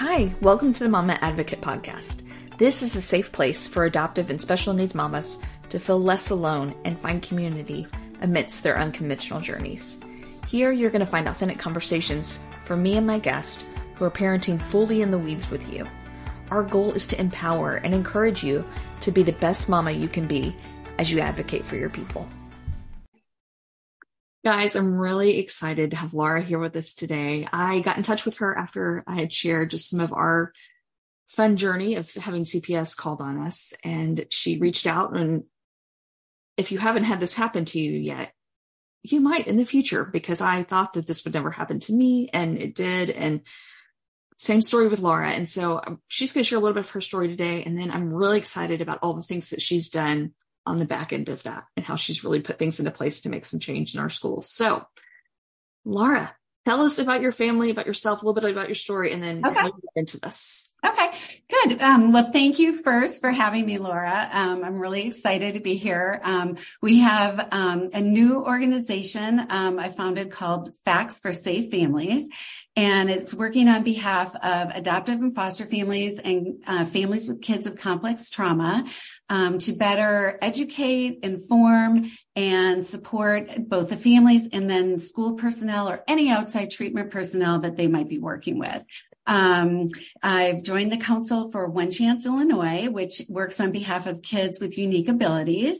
Hi, welcome to the Mama Advocate Podcast. This is a safe place for adoptive and special needs mamas to feel less alone and find community amidst their unconventional journeys. Here, you're going to find authentic conversations from me and my guest who are parenting fully in the weeds with you. Our goal is to empower and encourage you to be the best mama you can be as you advocate for your people. Guys, I'm really excited to have Laura here with us today. I got in touch with her after I had shared just some of our fun journey of having CPS called on us, and she reached out. And if you haven't had this happen to you yet, you might in the future because I thought that this would never happen to me, and it did. And same story with Laura. And so um, she's going to share a little bit of her story today. And then I'm really excited about all the things that she's done on the back end of that and how she's really put things into place to make some change in our schools. So, Laura, tell us about your family, about yourself, a little bit about your story, and then okay. get into this. Okay, good. Um, well, thank you first for having me, Laura. Um, I'm really excited to be here. Um, we have um, a new organization um, I founded called Facts for Safe Families, and it's working on behalf of adoptive and foster families and uh, families with kids of complex trauma um, to better educate, inform, and support both the families and then school personnel or any outside treatment personnel that they might be working with. Um, I've joined the Council for One Chance Illinois, which works on behalf of kids with unique abilities.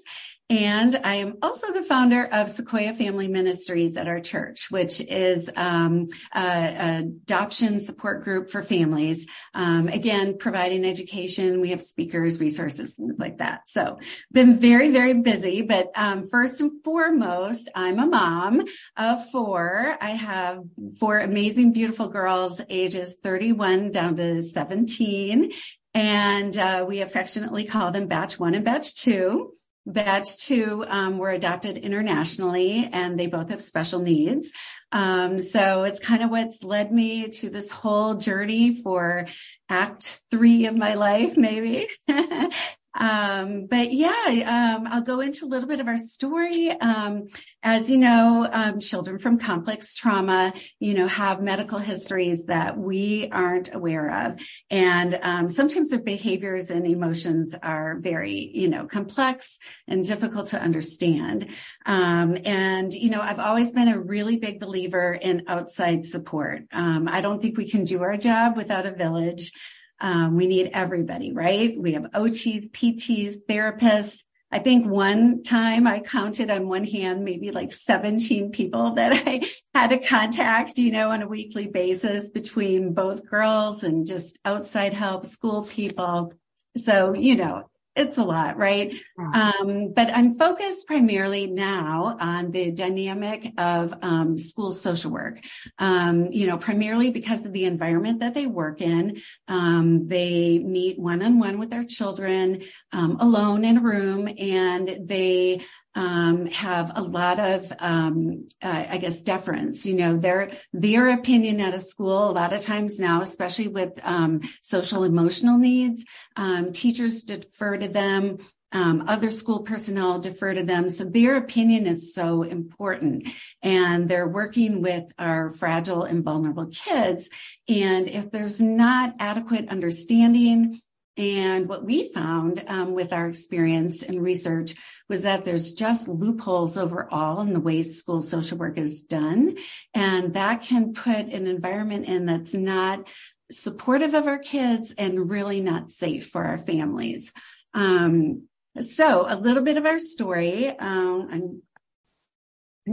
And I am also the founder of Sequoia Family Ministries at our church, which is um, an adoption support group for families. Um, again, providing education. We have speakers, resources, things like that. So, been very, very busy. But um, first and foremost, I'm a mom of four. I have four amazing, beautiful girls, ages 31 down to 17. And uh, we affectionately call them batch one and batch two. Batch two um, were adopted internationally and they both have special needs. Um, so it's kind of what's led me to this whole journey for act three of my life, maybe. Um, but yeah, um, I'll go into a little bit of our story. Um, as you know, um, children from complex trauma, you know, have medical histories that we aren't aware of. And, um, sometimes their behaviors and emotions are very, you know, complex and difficult to understand. Um, and, you know, I've always been a really big believer in outside support. Um, I don't think we can do our job without a village. Um, we need everybody, right? We have OTs, PTs, therapists. I think one time I counted on one hand, maybe like 17 people that I had to contact, you know, on a weekly basis between both girls and just outside help, school people. So, you know, it's a lot, right? Um, but I'm focused primarily now on the dynamic of um, school social work. Um, you know, primarily because of the environment that they work in. Um, they meet one on one with their children um, alone in a room, and they um, have a lot of, um, uh, I guess, deference. You know, their their opinion at a school. A lot of times now, especially with um, social emotional needs, um, teachers defer to them. Um, other school personnel defer to them. So their opinion is so important. And they're working with our fragile and vulnerable kids. And if there's not adequate understanding and what we found um, with our experience and research was that there's just loopholes overall in the way school social work is done. And that can put an environment in that's not supportive of our kids and really not safe for our families. Um, so a little bit of our story. Um, I'm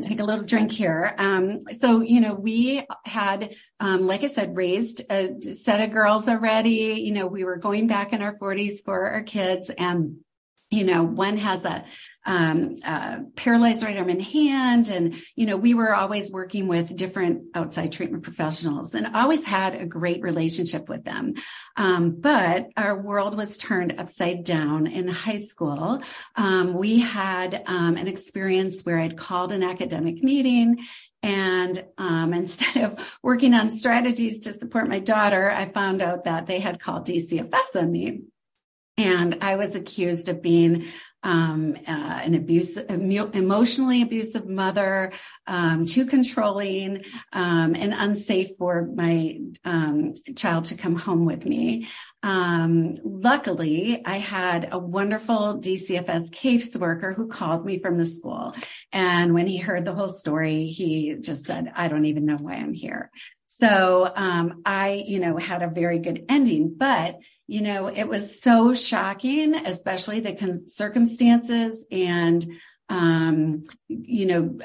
take a little drink here. Um, so, you know, we had, um, like I said, raised a set of girls already. You know, we were going back in our 40s for our kids and you know, one has a, um, uh, paralyzed right arm and hand. And, you know, we were always working with different outside treatment professionals and always had a great relationship with them. Um, but our world was turned upside down in high school. Um, we had, um, an experience where I'd called an academic meeting and um, instead of working on strategies to support my daughter, I found out that they had called DCFS on me. And I was accused of being um, uh, an abusive, emotionally abusive mother, um, too controlling, um, and unsafe for my um, child to come home with me. Um, luckily, I had a wonderful DCFS caseworker who called me from the school. And when he heard the whole story, he just said, I don't even know why I'm here. So um, I, you know, had a very good ending, but you know, it was so shocking, especially the con- circumstances and, um, you know,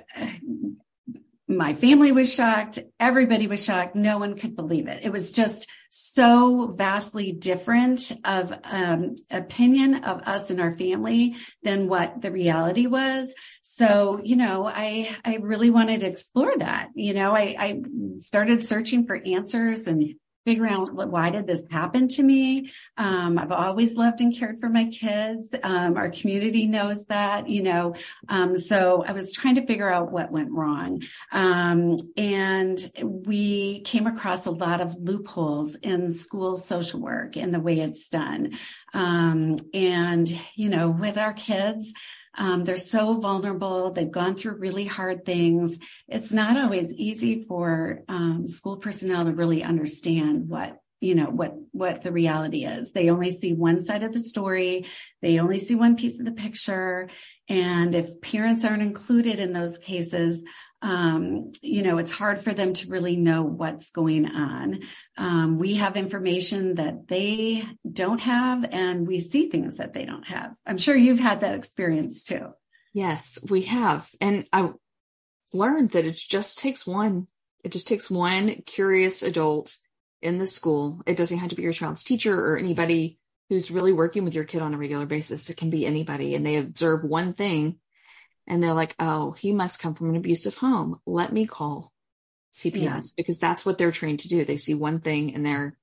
my family was shocked. Everybody was shocked. No one could believe it. It was just so vastly different of um, opinion of us and our family than what the reality was. So, you know, I I really wanted to explore that. You know, I, I started searching for answers and figuring out why did this happen to me. Um, I've always loved and cared for my kids. Um, our community knows that, you know. Um, so I was trying to figure out what went wrong, um, and we came across a lot of loopholes in school social work and the way it's done. Um, and you know, with our kids. Um, they're so vulnerable. They've gone through really hard things. It's not always easy for um, school personnel to really understand what you know what what the reality is they only see one side of the story they only see one piece of the picture and if parents aren't included in those cases um, you know, it's hard for them to really know what's going on. Um, we have information that they don't have, and we see things that they don't have. I'm sure you've had that experience too. Yes, we have. And I learned that it just takes one. It just takes one curious adult in the school. It doesn't have to be your child's teacher or anybody who's really working with your kid on a regular basis. It can be anybody. And they observe one thing and they're like, oh, he must come from an abusive home. Let me call CPS yeah. because that's what they're trained to do. They see one thing and they're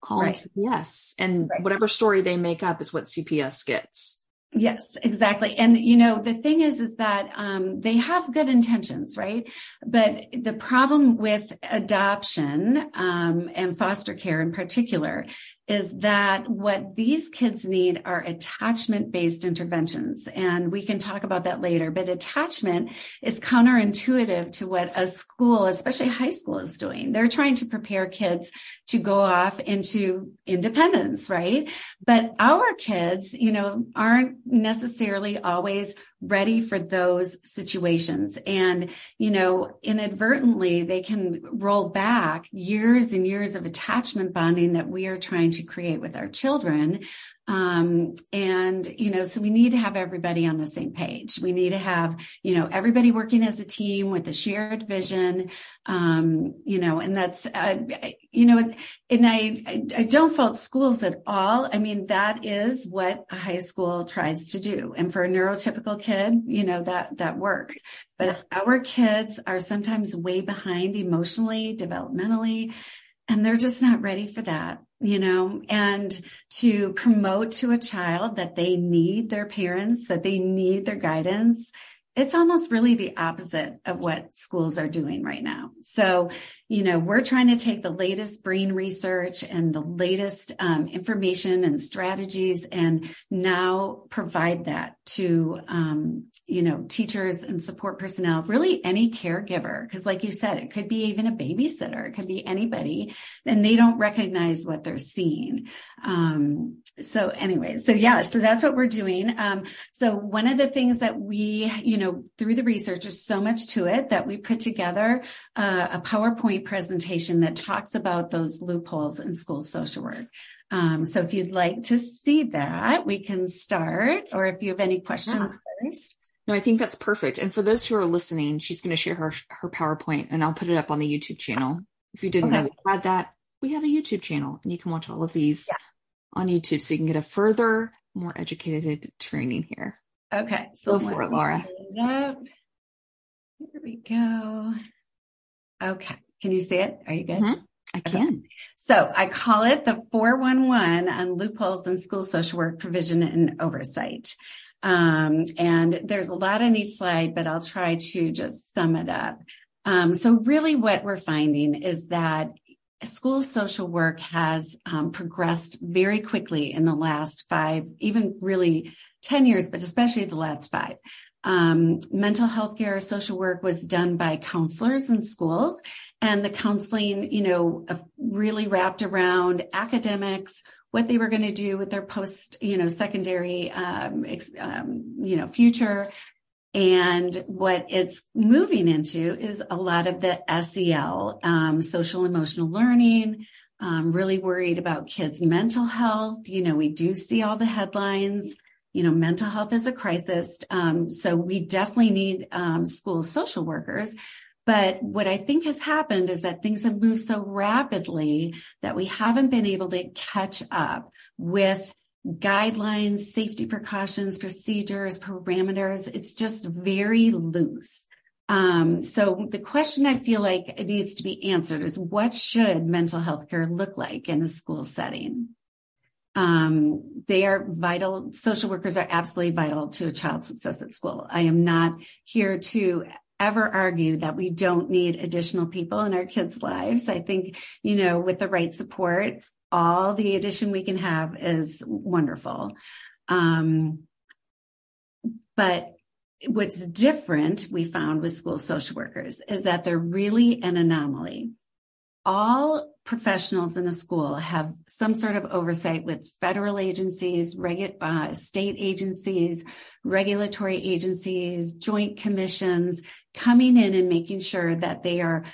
calling right. CPS. And right. whatever story they make up is what CPS gets. Yes, exactly. And you know, the thing is, is that um, they have good intentions, right? But the problem with adoption um, and foster care in particular is that what these kids need are attachment based interventions. And we can talk about that later, but attachment is counterintuitive to what a school, especially high school is doing. They're trying to prepare kids to go off into independence, right? But our kids, you know, aren't necessarily always ready for those situations. And, you know, inadvertently, they can roll back years and years of attachment bonding that we are trying to create with our children um, and, you know, so we need to have everybody on the same page. We need to have, you know, everybody working as a team with a shared vision. Um, you know, and that's, uh, you know, and I, I don't fault schools at all. I mean, that is what a high school tries to do. And for a neurotypical kid, you know, that, that works. But our kids are sometimes way behind emotionally, developmentally, and they're just not ready for that you know, and to promote to a child that they need their parents, that they need their guidance. It's almost really the opposite of what schools are doing right now. So, you know, we're trying to take the latest brain research and the latest um, information and strategies and now provide that to um, you know, teachers and support personnel, really any caregiver. Cause like you said, it could be even a babysitter. It could be anybody and they don't recognize what they're seeing. Um, so anyway, so yeah, so that's what we're doing. Um, so one of the things that we, you know, through the research, there's so much to it that we put together uh, a PowerPoint presentation that talks about those loopholes in school social work. Um, so if you'd like to see that, we can start, or if you have any questions yeah. first. No, I think that's perfect. And for those who are listening, she's going to share her her PowerPoint, and I'll put it up on the YouTube channel. If you didn't okay. know we had that, we have a YouTube channel, and you can watch all of these yeah. on YouTube, so you can get a further, more educated training here. Okay, so go for it, Laura. Here we go. Okay, can you see it? Are you good? Mm-hmm. I can. So I call it the 411 on loopholes in school social work provision and oversight. Um, and there's a lot on each slide, but I'll try to just sum it up. Um, so really what we're finding is that school social work has um, progressed very quickly in the last five, even really 10 years, but especially the last five. Um, mental health care, social work was done by counselors in schools and the counseling, you know, really wrapped around academics, what they were going to do with their post, you know, secondary, um, um, you know, future. And what it's moving into is a lot of the SEL, um, social emotional learning, um, really worried about kids' mental health. You know, we do see all the headlines you know, mental health is a crisis. Um, so we definitely need um, school social workers. But what I think has happened is that things have moved so rapidly that we haven't been able to catch up with guidelines, safety precautions, procedures, parameters. It's just very loose. Um, so the question I feel like it needs to be answered is what should mental health care look like in a school setting? Um, they are vital. Social workers are absolutely vital to a child's success at school. I am not here to ever argue that we don't need additional people in our kids' lives. I think, you know, with the right support, all the addition we can have is wonderful. Um, but what's different we found with school social workers is that they're really an anomaly all professionals in a school have some sort of oversight with federal agencies, regu- uh, state agencies, regulatory agencies, joint commissions coming in and making sure that they are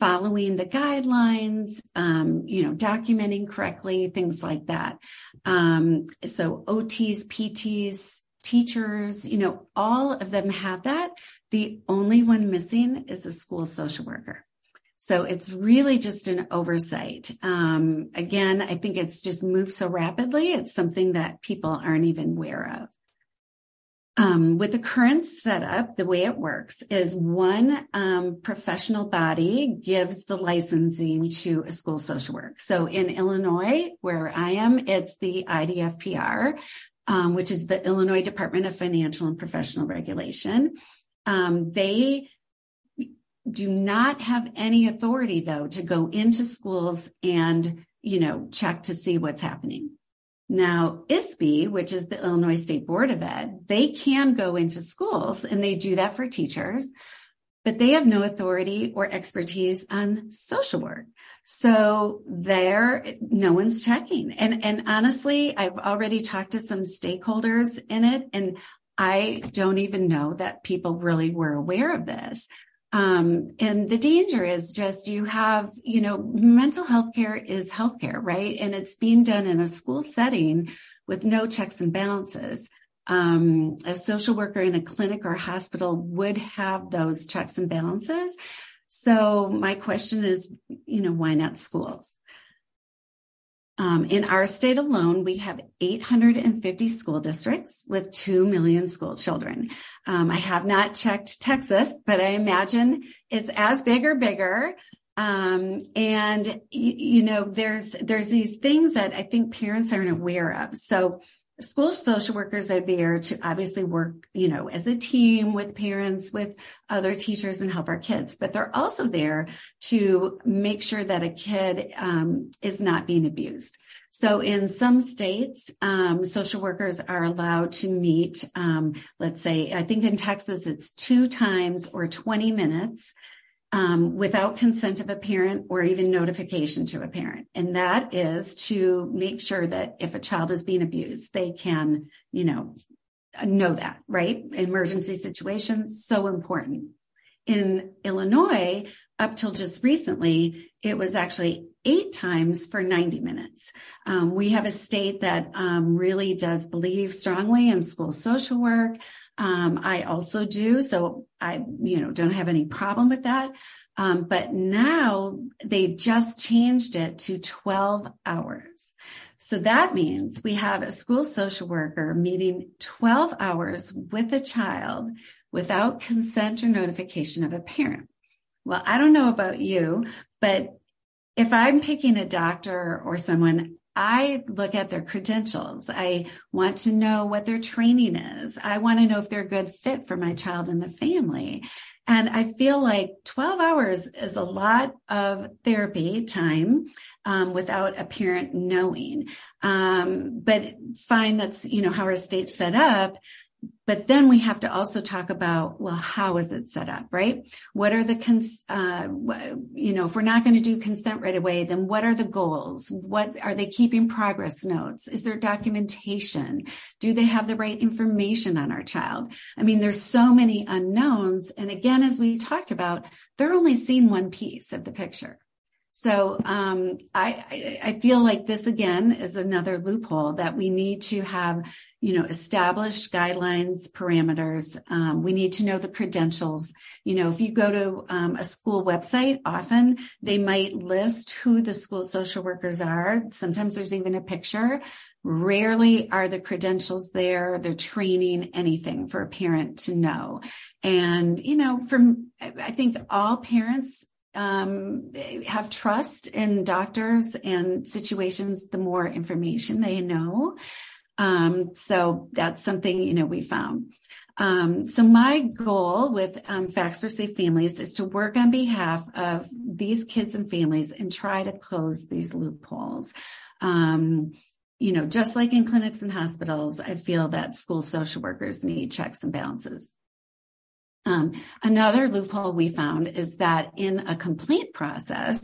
following the guidelines, um, you know, documenting correctly, things like that. Um, so OTs, PTs, teachers, you know, all of them have that. The only one missing is a school social worker. So it's really just an oversight. Um, again, I think it's just moved so rapidly. It's something that people aren't even aware of. Um, with the current setup, the way it works is one um, professional body gives the licensing to a school social work. So in Illinois, where I am, it's the IDFPR, um, which is the Illinois Department of Financial and Professional Regulation. Um, they do not have any authority though to go into schools and, you know, check to see what's happening. Now, ISB, which is the Illinois State Board of Ed, they can go into schools and they do that for teachers, but they have no authority or expertise on social work. So there, no one's checking. And, and honestly, I've already talked to some stakeholders in it and I don't even know that people really were aware of this. Um, and the danger is just you have, you know, mental health care is healthcare, right? And it's being done in a school setting with no checks and balances. Um, a social worker in a clinic or hospital would have those checks and balances. So my question is, you know, why not schools? Um, in our state alone, we have 850 school districts with 2 million school children. Um, I have not checked Texas, but I imagine it's as big or bigger. Um, and you, you know, there's, there's these things that I think parents aren't aware of. So school social workers are there to obviously work, you know, as a team with parents, with other teachers and help our kids, but they're also there to make sure that a kid um, is not being abused. So in some states, um, social workers are allowed to meet, um, let's say, I think in Texas, it's two times or 20 minutes um, without consent of a parent or even notification to a parent. And that is to make sure that if a child is being abused, they can, you know, know that, right? Emergency situations, so important. In Illinois, up till just recently, it was actually eight times for 90 minutes. Um, we have a state that um, really does believe strongly in school social work. Um, I also do. So I, you know, don't have any problem with that. Um, but now they just changed it to 12 hours. So that means we have a school social worker meeting 12 hours with a child without consent or notification of a parent. Well, I don't know about you, but if I'm picking a doctor or someone, I look at their credentials. I want to know what their training is. I want to know if they're a good fit for my child and the family. And I feel like 12 hours is a lot of therapy time um, without a parent knowing. Um, but fine, that's, you know, how our state's set up but then we have to also talk about well how is it set up right? What are the cons- uh, you know if we're not going to do consent right away then what are the goals? What are they keeping progress notes? Is there documentation? Do they have the right information on our child? I mean there's so many unknowns and again as we talked about they're only seeing one piece of the picture. So um, I, I feel like this again is another loophole that we need to have, you know, established guidelines, parameters. Um, we need to know the credentials. You know, if you go to um, a school website, often they might list who the school social workers are. Sometimes there's even a picture. Rarely are the credentials there, the training, anything for a parent to know. And, you know, from, I think all parents um, have trust in doctors and situations, the more information they know. Um, so that's something, you know, we found. Um, so my goal with um, Facts for Safe Families is to work on behalf of these kids and families and try to close these loopholes. Um, you know, just like in clinics and hospitals, I feel that school social workers need checks and balances. Um, another loophole we found is that in a complaint process,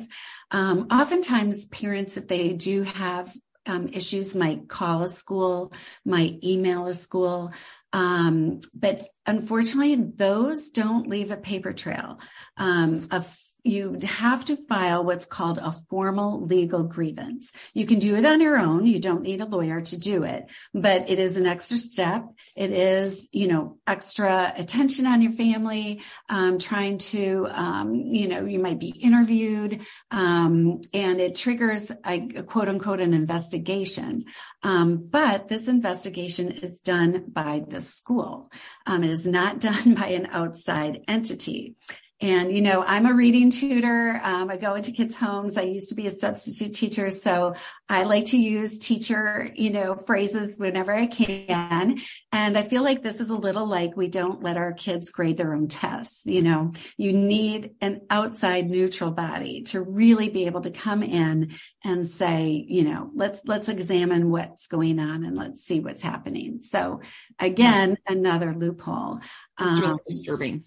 um, oftentimes parents, if they do have um, issues, might call a school, might email a school. Um, but unfortunately, those don't leave a paper trail um, of you have to file what's called a formal legal grievance. You can do it on your own. You don't need a lawyer to do it, but it is an extra step. It is, you know, extra attention on your family, um, trying to, um, you know, you might be interviewed, um, and it triggers a, a, quote unquote an investigation. Um, but this investigation is done by the school. Um, it is not done by an outside entity. And, you know, I'm a reading tutor. Um, I go into kids' homes. I used to be a substitute teacher. So I like to use teacher, you know, phrases whenever I can. And I feel like this is a little like we don't let our kids grade their own tests. You know, you need an outside neutral body to really be able to come in and say, you know, let's, let's examine what's going on and let's see what's happening. So again, another loophole. It's really um, disturbing.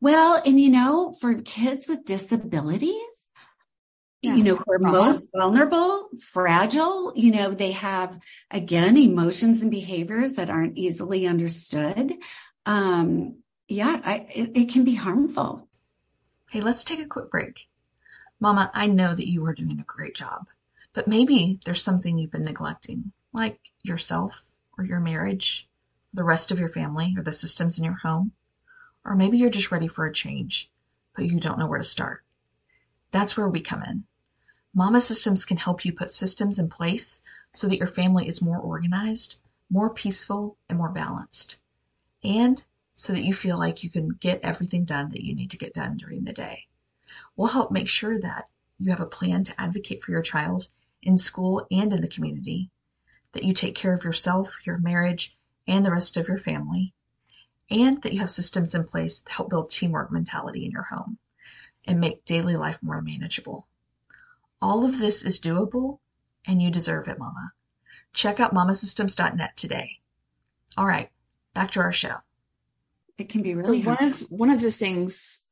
Well, and you know, for kids with disabilities, yeah. you know, who are most vulnerable, fragile, you know, they have again emotions and behaviors that aren't easily understood. Um, yeah, I, it, it can be harmful. Hey, let's take a quick break. Mama, I know that you are doing a great job, but maybe there's something you've been neglecting, like yourself or your marriage, the rest of your family, or the systems in your home. Or maybe you're just ready for a change, but you don't know where to start. That's where we come in. Mama Systems can help you put systems in place so that your family is more organized, more peaceful, and more balanced. And so that you feel like you can get everything done that you need to get done during the day. We'll help make sure that you have a plan to advocate for your child in school and in the community, that you take care of yourself, your marriage, and the rest of your family, and that you have systems in place to help build teamwork mentality in your home and make daily life more manageable. All of this is doable and you deserve it, mama. Check out mamasystems.net today. All right, back to our show. It can be really so one of one of the things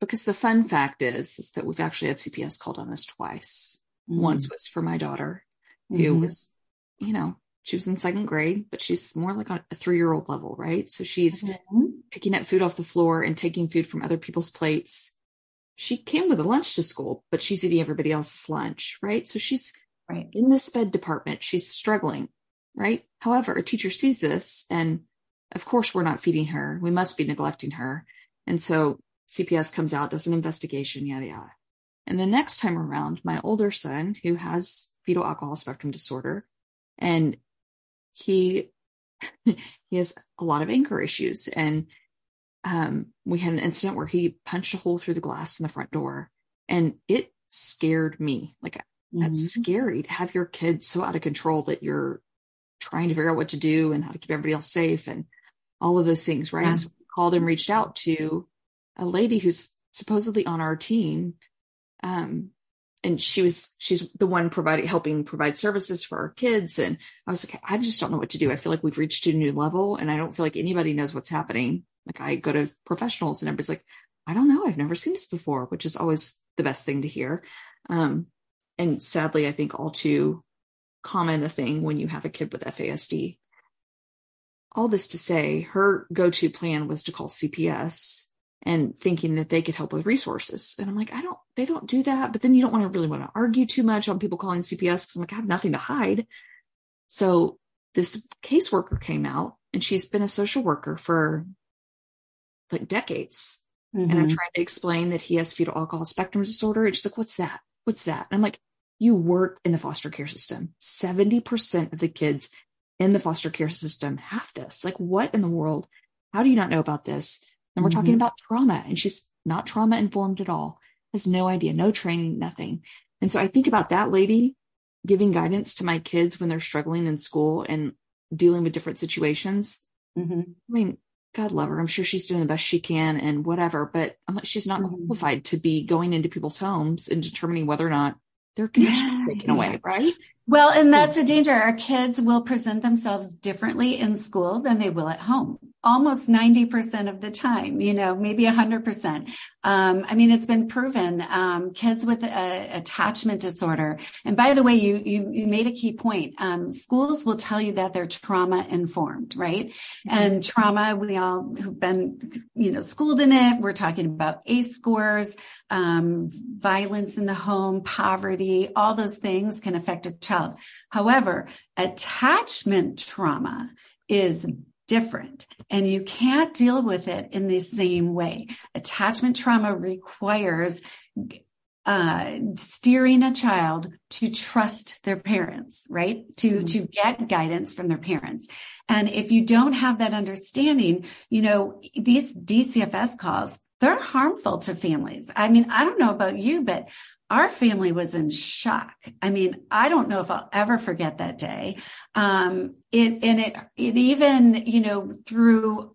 because the fun fact is is that we've actually had CPS called on us twice. Mm-hmm. Once was for my daughter, who mm-hmm. was, you know, she was in second grade, but she's more like on a three year old level, right? So she's mm-hmm. picking up food off the floor and taking food from other people's plates. She came with a lunch to school, but she's eating everybody else's lunch, right? So she's right in the SPED department. She's struggling, right? However, a teacher sees this and of course we're not feeding her. We must be neglecting her. And so CPS comes out, does an investigation, yada, yada. And the next time around, my older son, who has fetal alcohol spectrum disorder, and he he has a lot of anger issues and um, we had an incident where he punched a hole through the glass in the front door and it scared me like That's mm-hmm. scary to have your kid so out of control that you're trying to figure out what to do and how to keep everybody else safe and all of those things, right? Yeah. So we called and reached out to a lady who's supposedly on our team. Um, and she was, she's the one providing, helping provide services for our kids. And I was like, I just don't know what to do. I feel like we've reached a new level and I don't feel like anybody knows what's happening. Like I go to professionals and everybody's like, I don't know. I've never seen this before, which is always the best thing to hear. Um, and sadly, I think all too common a thing when you have a kid with FASD. All this to say, her go to plan was to call CPS and thinking that they could help with resources. And I'm like, I don't, they don't do that. But then you don't want to really want to argue too much on people calling CPS because I'm like, I have nothing to hide. So this caseworker came out and she's been a social worker for like decades. Mm-hmm. And I'm trying to explain that he has fetal alcohol spectrum disorder. And she's like, what's that? What's that? And I'm like, you work in the foster care system. 70% of the kids in the foster care system have this. Like, what in the world? How do you not know about this? And we're mm-hmm. talking about trauma, and she's not trauma informed at all, has no idea, no training, nothing. And so I think about that lady giving guidance to my kids when they're struggling in school and dealing with different situations. Mm-hmm. I mean, God love her. I'm sure she's doing the best she can and whatever, but I'm like, she's not mm-hmm. qualified to be going into people's homes and determining whether or not their connection yeah, taken away, right? Well, and that's a danger. Our kids will present themselves differently in school than they will at home almost 90% of the time, you know, maybe 100%. Um, I mean, it's been proven, um, kids with a, attachment disorder. And by the way, you, you, you made a key point. Um, schools will tell you that they're trauma informed, right? Mm-hmm. And trauma, we all who've been, you know, schooled in it. We're talking about ACE scores, um, violence in the home, poverty, all those things can affect a child. However, attachment trauma is different and you can't deal with it in the same way. Attachment trauma requires uh, steering a child to trust their parents, right? To, mm-hmm. to get guidance from their parents. And if you don't have that understanding, you know, these DCFS calls, they're harmful to families. I mean, I don't know about you, but our family was in shock. I mean, I don't know if I'll ever forget that day. Um, it, and it, it even, you know, threw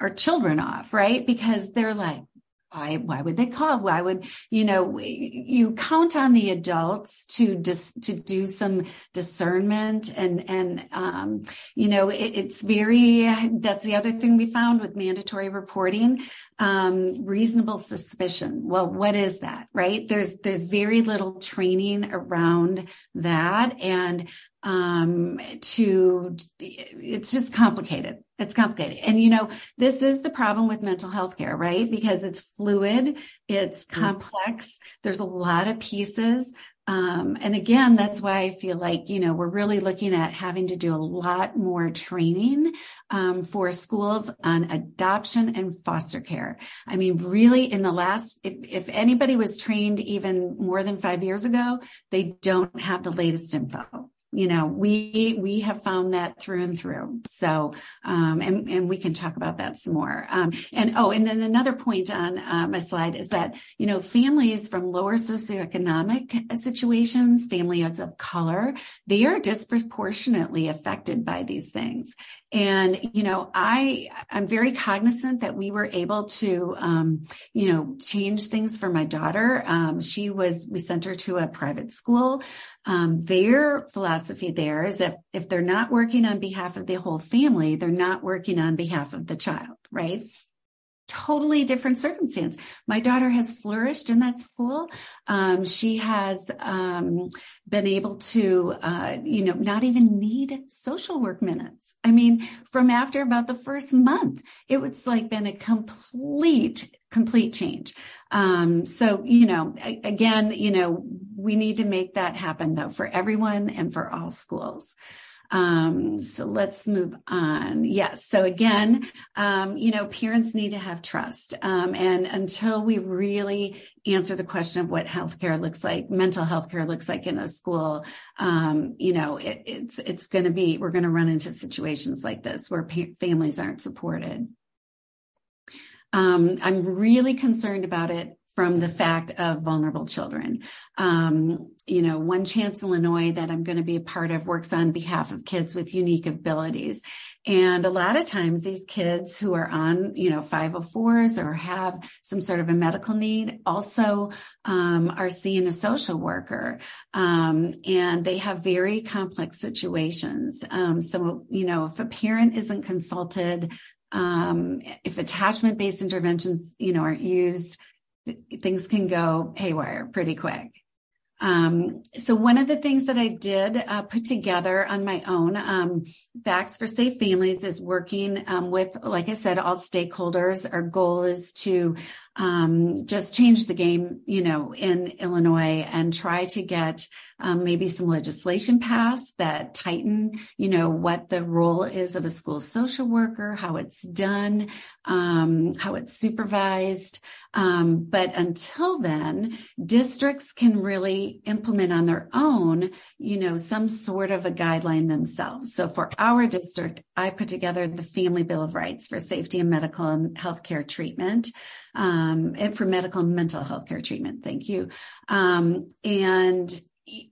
our children off, right? Because they're like, why why would they call? Why would you know you count on the adults to dis, to do some discernment and and um, you know it, it's very that's the other thing we found with mandatory reporting um, reasonable suspicion. Well what is that right? There's there's very little training around that. And um, to it's just complicated it's complicated. And you know, this is the problem with mental health care, right? Because it's fluid, it's mm. complex, there's a lot of pieces. Um, and again, that's why I feel like, you know, we're really looking at having to do a lot more training um, for schools on adoption and foster care. I mean, really in the last, if, if anybody was trained even more than five years ago, they don't have the latest info you know we we have found that through and through. So um and and we can talk about that some more. Um and oh and then another point on uh, my slide is that you know families from lower socioeconomic situations families of color they are disproportionately affected by these things and, you know, I, I'm very cognizant that we were able to, um, you know, change things for my daughter. Um, she was, we sent her to a private school. Um, their philosophy there is if, if they're not working on behalf of the whole family, they're not working on behalf of the child, right? Totally different circumstance. My daughter has flourished in that school. Um, she has um, been able to, uh, you know, not even need social work minutes. I mean, from after about the first month, it was like been a complete, complete change. Um, so, you know, again, you know, we need to make that happen though for everyone and for all schools. Um, so let's move on. Yes. So again, um, you know, parents need to have trust. Um, and until we really answer the question of what healthcare looks like, mental health care looks like in a school, um, you know, it, it's, it's going to be, we're going to run into situations like this where pa- families aren't supported. Um, I'm really concerned about it from the fact of vulnerable children. Um, you know, One Chance Illinois that I'm going to be a part of works on behalf of kids with unique abilities. And a lot of times these kids who are on, you know, 504s or have some sort of a medical need also um, are seeing a social worker. Um, and they have very complex situations. Um, so, you know, if a parent isn't consulted, um, if attachment based interventions, you know, aren't used, things can go haywire pretty quick. Um, so one of the things that I did uh, put together on my own, um, Facts for Safe Families is working um, with, like I said, all stakeholders. Our goal is to um, just change the game, you know, in Illinois and try to get um, maybe some legislation passed that tighten, you know, what the role is of a school social worker, how it's done, um, how it's supervised. Um, but until then, districts can really implement on their own, you know, some sort of a guideline themselves. So for our district, I put together the Family Bill of Rights for safety and medical and healthcare treatment um, and for medical and mental health care treatment. Thank you. Um, and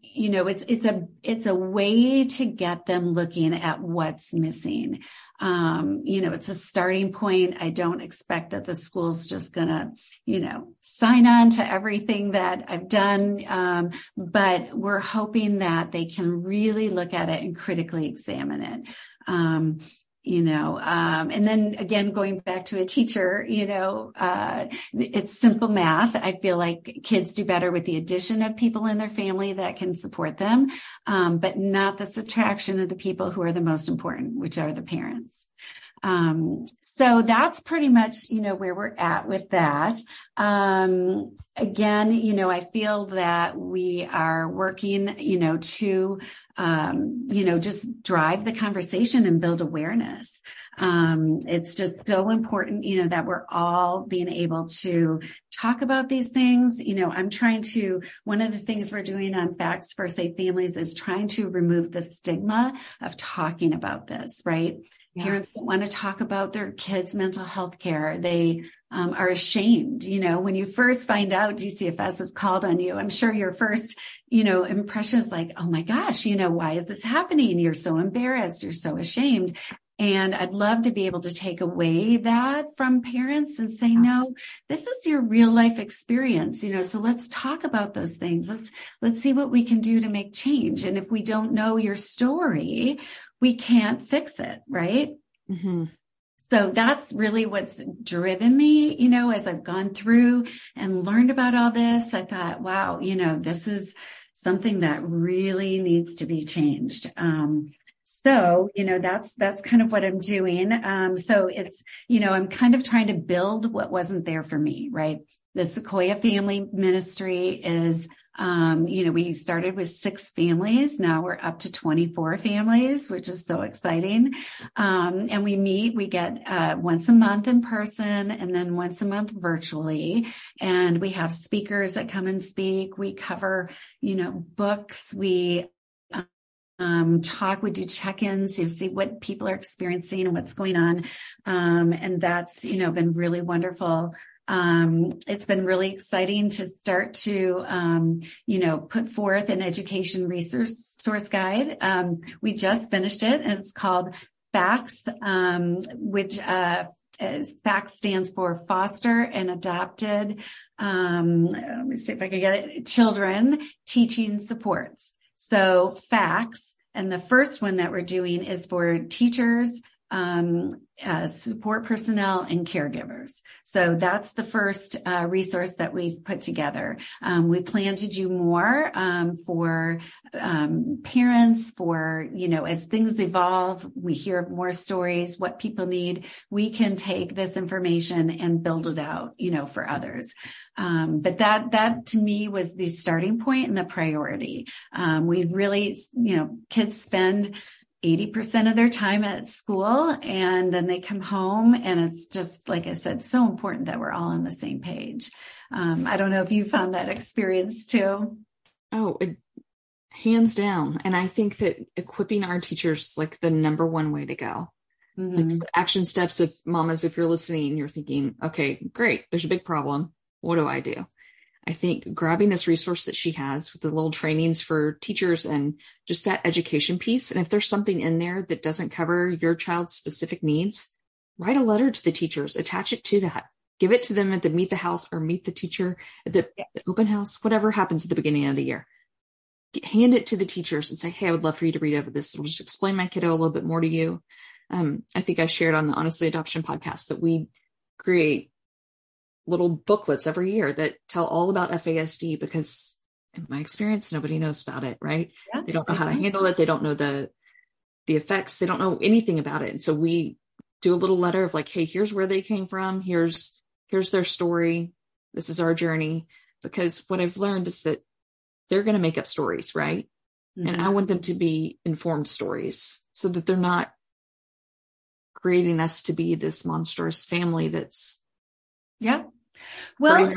you know it's it's a it's a way to get them looking at what's missing um, you know it's a starting point i don't expect that the school's just gonna you know sign on to everything that i've done um, but we're hoping that they can really look at it and critically examine it um, you know um, and then again going back to a teacher you know uh, it's simple math. I feel like kids do better with the addition of people in their family that can support them um, but not the subtraction of the people who are the most important which are the parents um, so that's pretty much, you know, where we're at with that. Um, again, you know, I feel that we are working, you know, to, um, you know, just drive the conversation and build awareness. Um, it's just so important, you know, that we're all being able to talk about these things. You know, I'm trying to, one of the things we're doing on Facts for Safe Families is trying to remove the stigma of talking about this, right? Yeah. Parents don't want to talk about their kids' mental health care. They um, are ashamed. You know, when you first find out DCFS has called on you, I'm sure your first, you know, impression is like, oh my gosh, you know, why is this happening? You're so embarrassed. You're so ashamed. And I'd love to be able to take away that from parents and say, no, this is your real life experience, you know, so let's talk about those things. Let's, let's see what we can do to make change. And if we don't know your story, we can't fix it, right? Mm-hmm. So that's really what's driven me, you know, as I've gone through and learned about all this. I thought, wow, you know, this is something that really needs to be changed. Um, so you know that's that's kind of what i'm doing. Um, so it's you know i'm kind of trying to build what wasn't there for me right? The sequoia family ministry is um, you know we started with six families. Now we're up to 24 families which is so exciting. Um, and we meet we get uh, once a month in person and then once a month virtually. And we have speakers that come and speak. We cover you know books. We um, talk, we do check-ins, you see what people are experiencing and what's going on. Um, and that's, you know, been really wonderful. Um, it's been really exciting to start to, um, you know, put forth an education resource source guide. Um, we just finished it and it's called FACTS, um, which, uh, FACTS stands for foster and adopted, um, let me see if I can get it, children teaching supports. So facts. And the first one that we're doing is for teachers, um, uh, support personnel and caregivers. So that's the first uh, resource that we've put together. Um, we plan to do more um, for um, parents, for, you know, as things evolve, we hear more stories, what people need. We can take this information and build it out, you know, for others. Um, but that, that to me was the starting point and the priority. Um, we really, you know, kids spend 80% of their time at school and then they come home and it's just like i said so important that we're all on the same page. Um, i don't know if you found that experience too. Oh it, hands down. And i think that equipping our teachers like the number one way to go. Mm-hmm. like action steps if mamas if you're listening you're thinking okay great there's a big problem. What do i do I think grabbing this resource that she has with the little trainings for teachers and just that education piece. And if there's something in there that doesn't cover your child's specific needs, write a letter to the teachers, attach it to that, give it to them at the meet the house or meet the teacher at the, yes. the open house, whatever happens at the beginning of the year. Hand it to the teachers and say, Hey, I would love for you to read over this. It'll just explain my kiddo a little bit more to you. Um, I think I shared on the Honestly Adoptive podcast that we create little booklets every year that tell all about FASD because in my experience, nobody knows about it, right? Yeah, they don't know how to handle it. They don't know the, the effects. They don't know anything about it. And so we do a little letter of like, Hey, here's where they came from. Here's, here's their story. This is our journey. Because what I've learned is that they're going to make up stories, right? Mm-hmm. And I want them to be informed stories so that they're not creating us to be this monstrous family that's yeah well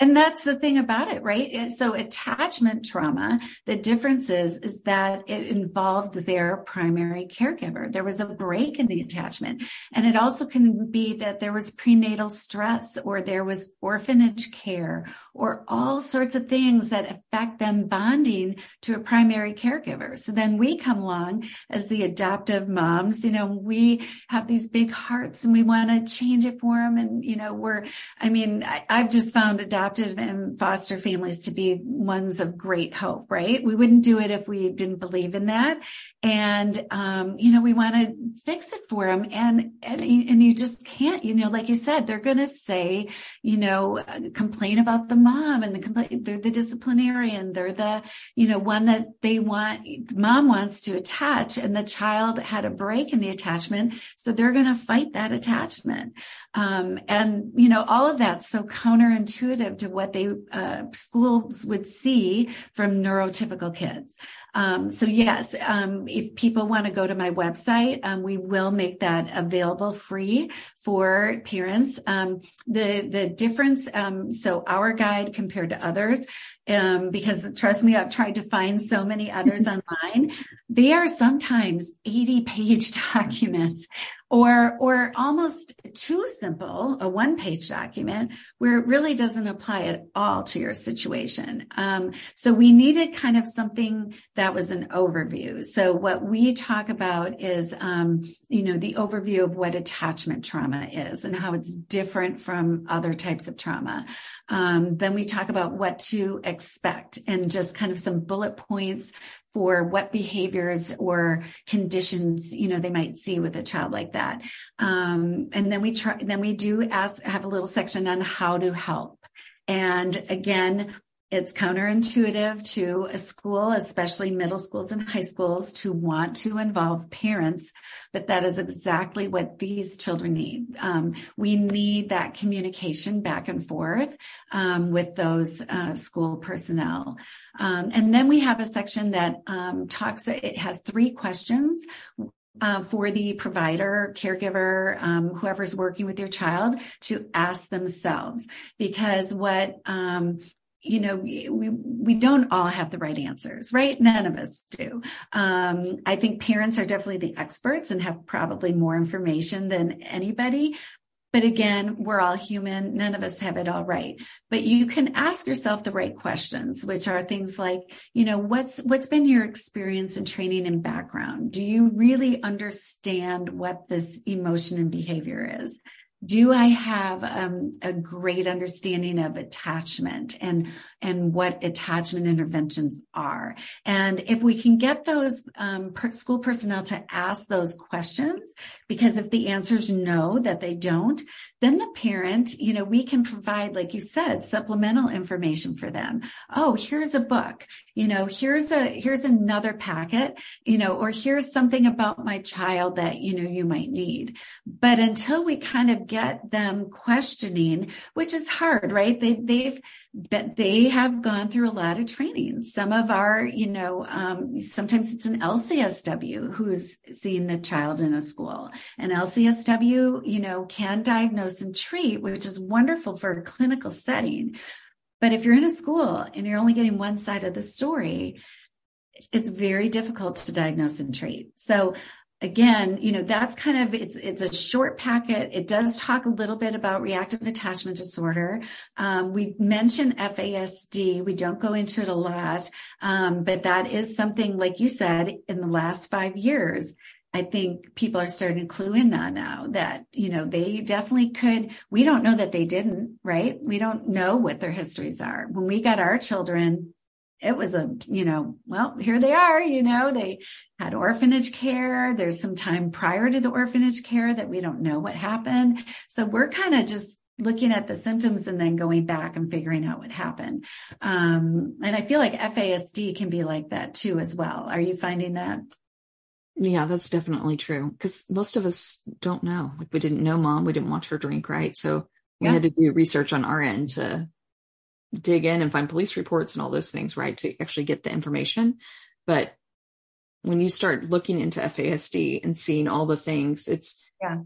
and that's the thing about it, right? So attachment trauma, the difference is, is that it involved their primary caregiver. There was a break in the attachment. And it also can be that there was prenatal stress or there was orphanage care or all sorts of things that affect them bonding to a primary caregiver. So then we come along as the adoptive moms, you know, we have these big hearts and we want to change it for them. And, you know, we're, I mean, I, I've just found adoptive adopted and foster families to be ones of great hope, right? We wouldn't do it if we didn't believe in that. And, um, you know, we want to fix it for them. And, and, and you just can't, you know, like you said, they're going to say, you know, complain about the mom and the complaint, they're the disciplinarian. They're the, you know, one that they want, mom wants to attach and the child had a break in the attachment. So they're going to fight that attachment. Um, and, you know, all of that's so counterintuitive to what they uh, schools would see from neurotypical kids. Um, so yes, um, if people want to go to my website, um, we will make that available free for parents. Um, the the difference, um, so our guide compared to others, um, because trust me, I've tried to find so many others online. They are sometimes 80 page documents or, or almost too simple, a one page document where it really doesn't apply at all to your situation. Um, so we needed kind of something that was an overview. So what we talk about is, um, you know, the overview of what attachment trauma is and how it's different from other types of trauma. Um, then we talk about what to expect and just kind of some bullet points for what behaviors or conditions, you know, they might see with a child like that. Um, and then we try, then we do ask, have a little section on how to help. And again, it's counterintuitive to a school, especially middle schools and high schools, to want to involve parents, but that is exactly what these children need. Um, we need that communication back and forth um, with those uh, school personnel. Um, and then we have a section that um, talks, it has three questions. Uh, for the provider, caregiver, um, whoever's working with your child to ask themselves. Because what um, you know, we, we don't all have the right answers, right? None of us do. Um, I think parents are definitely the experts and have probably more information than anybody. But again, we're all human. None of us have it all right. But you can ask yourself the right questions, which are things like, you know, what's, what's been your experience and training and background? Do you really understand what this emotion and behavior is? Do I have um, a great understanding of attachment? And and what attachment interventions are? And if we can get those um, per- school personnel to ask those questions, because if the answers no, that they don't, then the parent, you know, we can provide, like you said, supplemental information for them. Oh, here's a book, you know, here's a, here's another packet, you know, or here's something about my child that, you know, you might need. But until we kind of get them questioning, which is hard, right? They, they've, but have gone through a lot of training. Some of our, you know, um, sometimes it's an LCSW who's seeing the child in a school. An LCSW, you know, can diagnose and treat, which is wonderful for a clinical setting. But if you're in a school and you're only getting one side of the story, it's very difficult to diagnose and treat. So again, you know, that's kind of, it's, it's a short packet. It does talk a little bit about reactive attachment disorder. Um, we mention FASD. We don't go into it a lot. Um, but that is something, like you said, in the last five years, I think people are starting to clue in on now that, you know, they definitely could. We don't know that they didn't, right? We don't know what their histories are. When we got our children, it was a, you know, well, here they are, you know, they had orphanage care. There's some time prior to the orphanage care that we don't know what happened. So we're kind of just looking at the symptoms and then going back and figuring out what happened. Um, and I feel like FASD can be like that too, as well. Are you finding that? Yeah, that's definitely true. Because most of us don't know. Like we didn't know mom, we didn't watch her drink, right? So we yeah. had to do research on our end to dig in and find police reports and all those things, right? To actually get the information. But when you start looking into FASD and seeing all the things, it's yeah.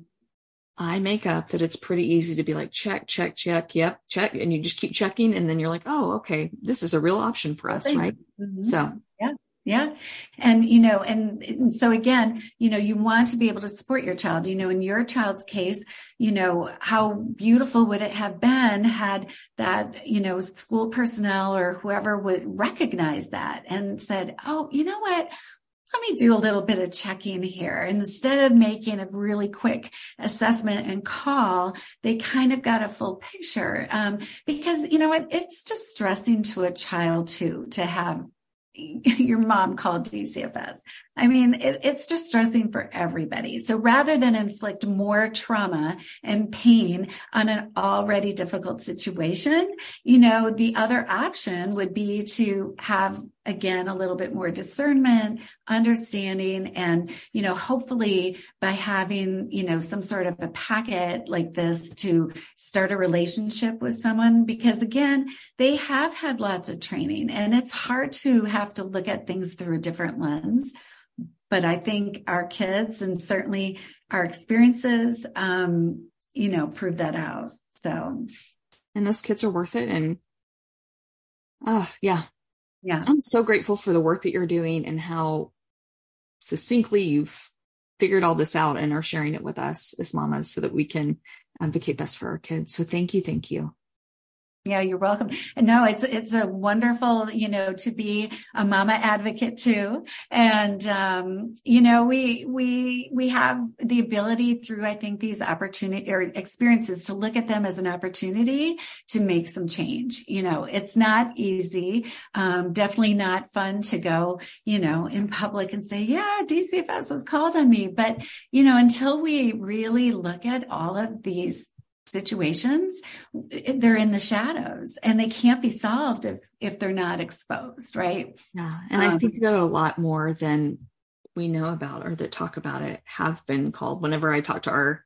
I make up that it's pretty easy to be like, check, check, check, yep, check. And you just keep checking. And then you're like, oh, okay, this is a real option for us, right? Mm-hmm. So yeah. And, you know, and, and, so again, you know, you want to be able to support your child, you know, in your child's case, you know, how beautiful would it have been had that, you know, school personnel or whoever would recognize that and said, Oh, you know what? let me do a little bit of checking here. Instead of making a really quick assessment and call, they kind of got a full picture. Um, because you know what? It's just stressing to a child too, to have your mom called DCFS. I mean, it, it's distressing for everybody. So rather than inflict more trauma and pain on an already difficult situation, you know, the other option would be to have again a little bit more discernment understanding and you know hopefully by having you know some sort of a packet like this to start a relationship with someone because again they have had lots of training and it's hard to have to look at things through a different lens but I think our kids and certainly our experiences, um, you know, prove that out. So, and those kids are worth it. And, oh, yeah. Yeah. I'm so grateful for the work that you're doing and how succinctly you've figured all this out and are sharing it with us as mamas so that we can advocate best for our kids. So thank you. Thank you. Yeah, you're welcome. No, it's it's a wonderful, you know, to be a mama advocate too. And um, you know, we we we have the ability through I think these opportunity or experiences to look at them as an opportunity to make some change. You know, it's not easy. Um, definitely not fun to go, you know, in public and say, "Yeah, DCFS was called on me." But, you know, until we really look at all of these situations they're in the shadows and they can't be solved if if they're not exposed right? Yeah and um, i think that a lot more than we know about or that talk about it have been called. Whenever i talk to our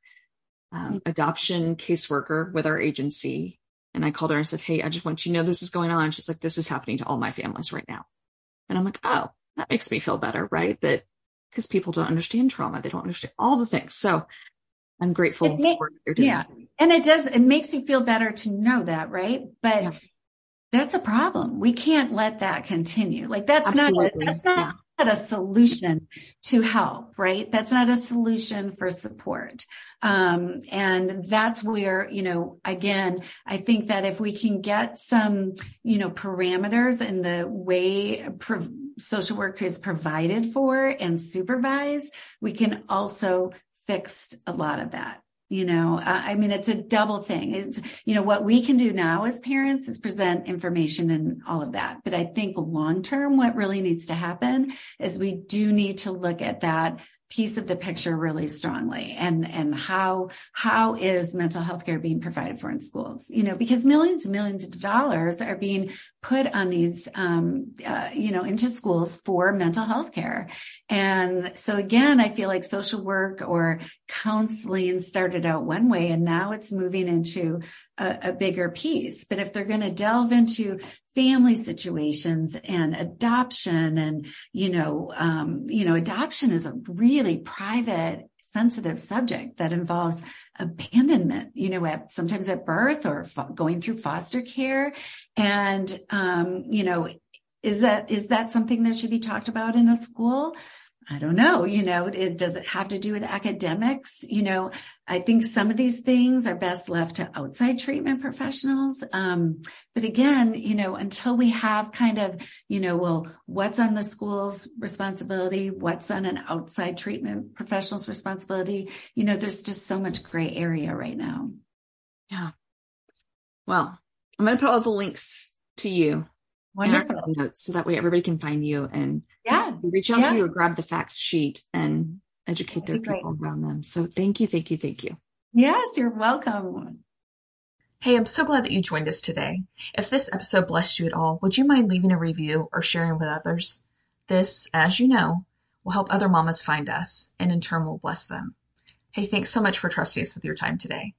um, mm-hmm. adoption caseworker with our agency and i called her and said hey i just want you to know this is going on. She's like this is happening to all my families right now. And i'm like oh that makes me feel better right? That because people don't understand trauma. They don't understand all the things. So I'm grateful for what you're doing. Yeah. And it does, it makes you feel better to know that, right? But yeah. that's a problem. We can't let that continue. Like that's Absolutely. not, that's not yeah. a solution to help, right? That's not a solution for support. Um, and that's where, you know, again, I think that if we can get some, you know, parameters in the way pro- social work is provided for and supervised, we can also fix a lot of that you know i mean it's a double thing. It's you know what we can do now as parents is present information and all of that. But i think long term what really needs to happen is we do need to look at that piece of the picture really strongly and and how how is mental health care being provided for in schools? You know because millions and millions of dollars are being put on these um, uh, you know into schools for mental health care. And so again i feel like social work or counseling started out one way and now it's moving into a, a bigger piece. But if they're going to delve into family situations and adoption and you know um, you know adoption is a really private sensitive subject that involves abandonment you know at sometimes at birth or going through foster care. And um, you know is that is that something that should be talked about in a school I don't know, you know, is, does it have to do with academics? You know, I think some of these things are best left to outside treatment professionals. Um, but again, you know, until we have kind of, you know, well, what's on the school's responsibility? What's on an outside treatment professional's responsibility? You know, there's just so much gray area right now. Yeah. Well, I'm going to put all the links to you Wonderful. notes so that way everybody can find you and yeah, reach out yeah. to you or grab the facts sheet and educate their people great. around them. So thank you, thank you, thank you. Yes, you're welcome. Hey, I'm so glad that you joined us today. If this episode blessed you at all, would you mind leaving a review or sharing with others? This, as you know, will help other mamas find us and in turn will bless them. Hey, thanks so much for trusting us with your time today.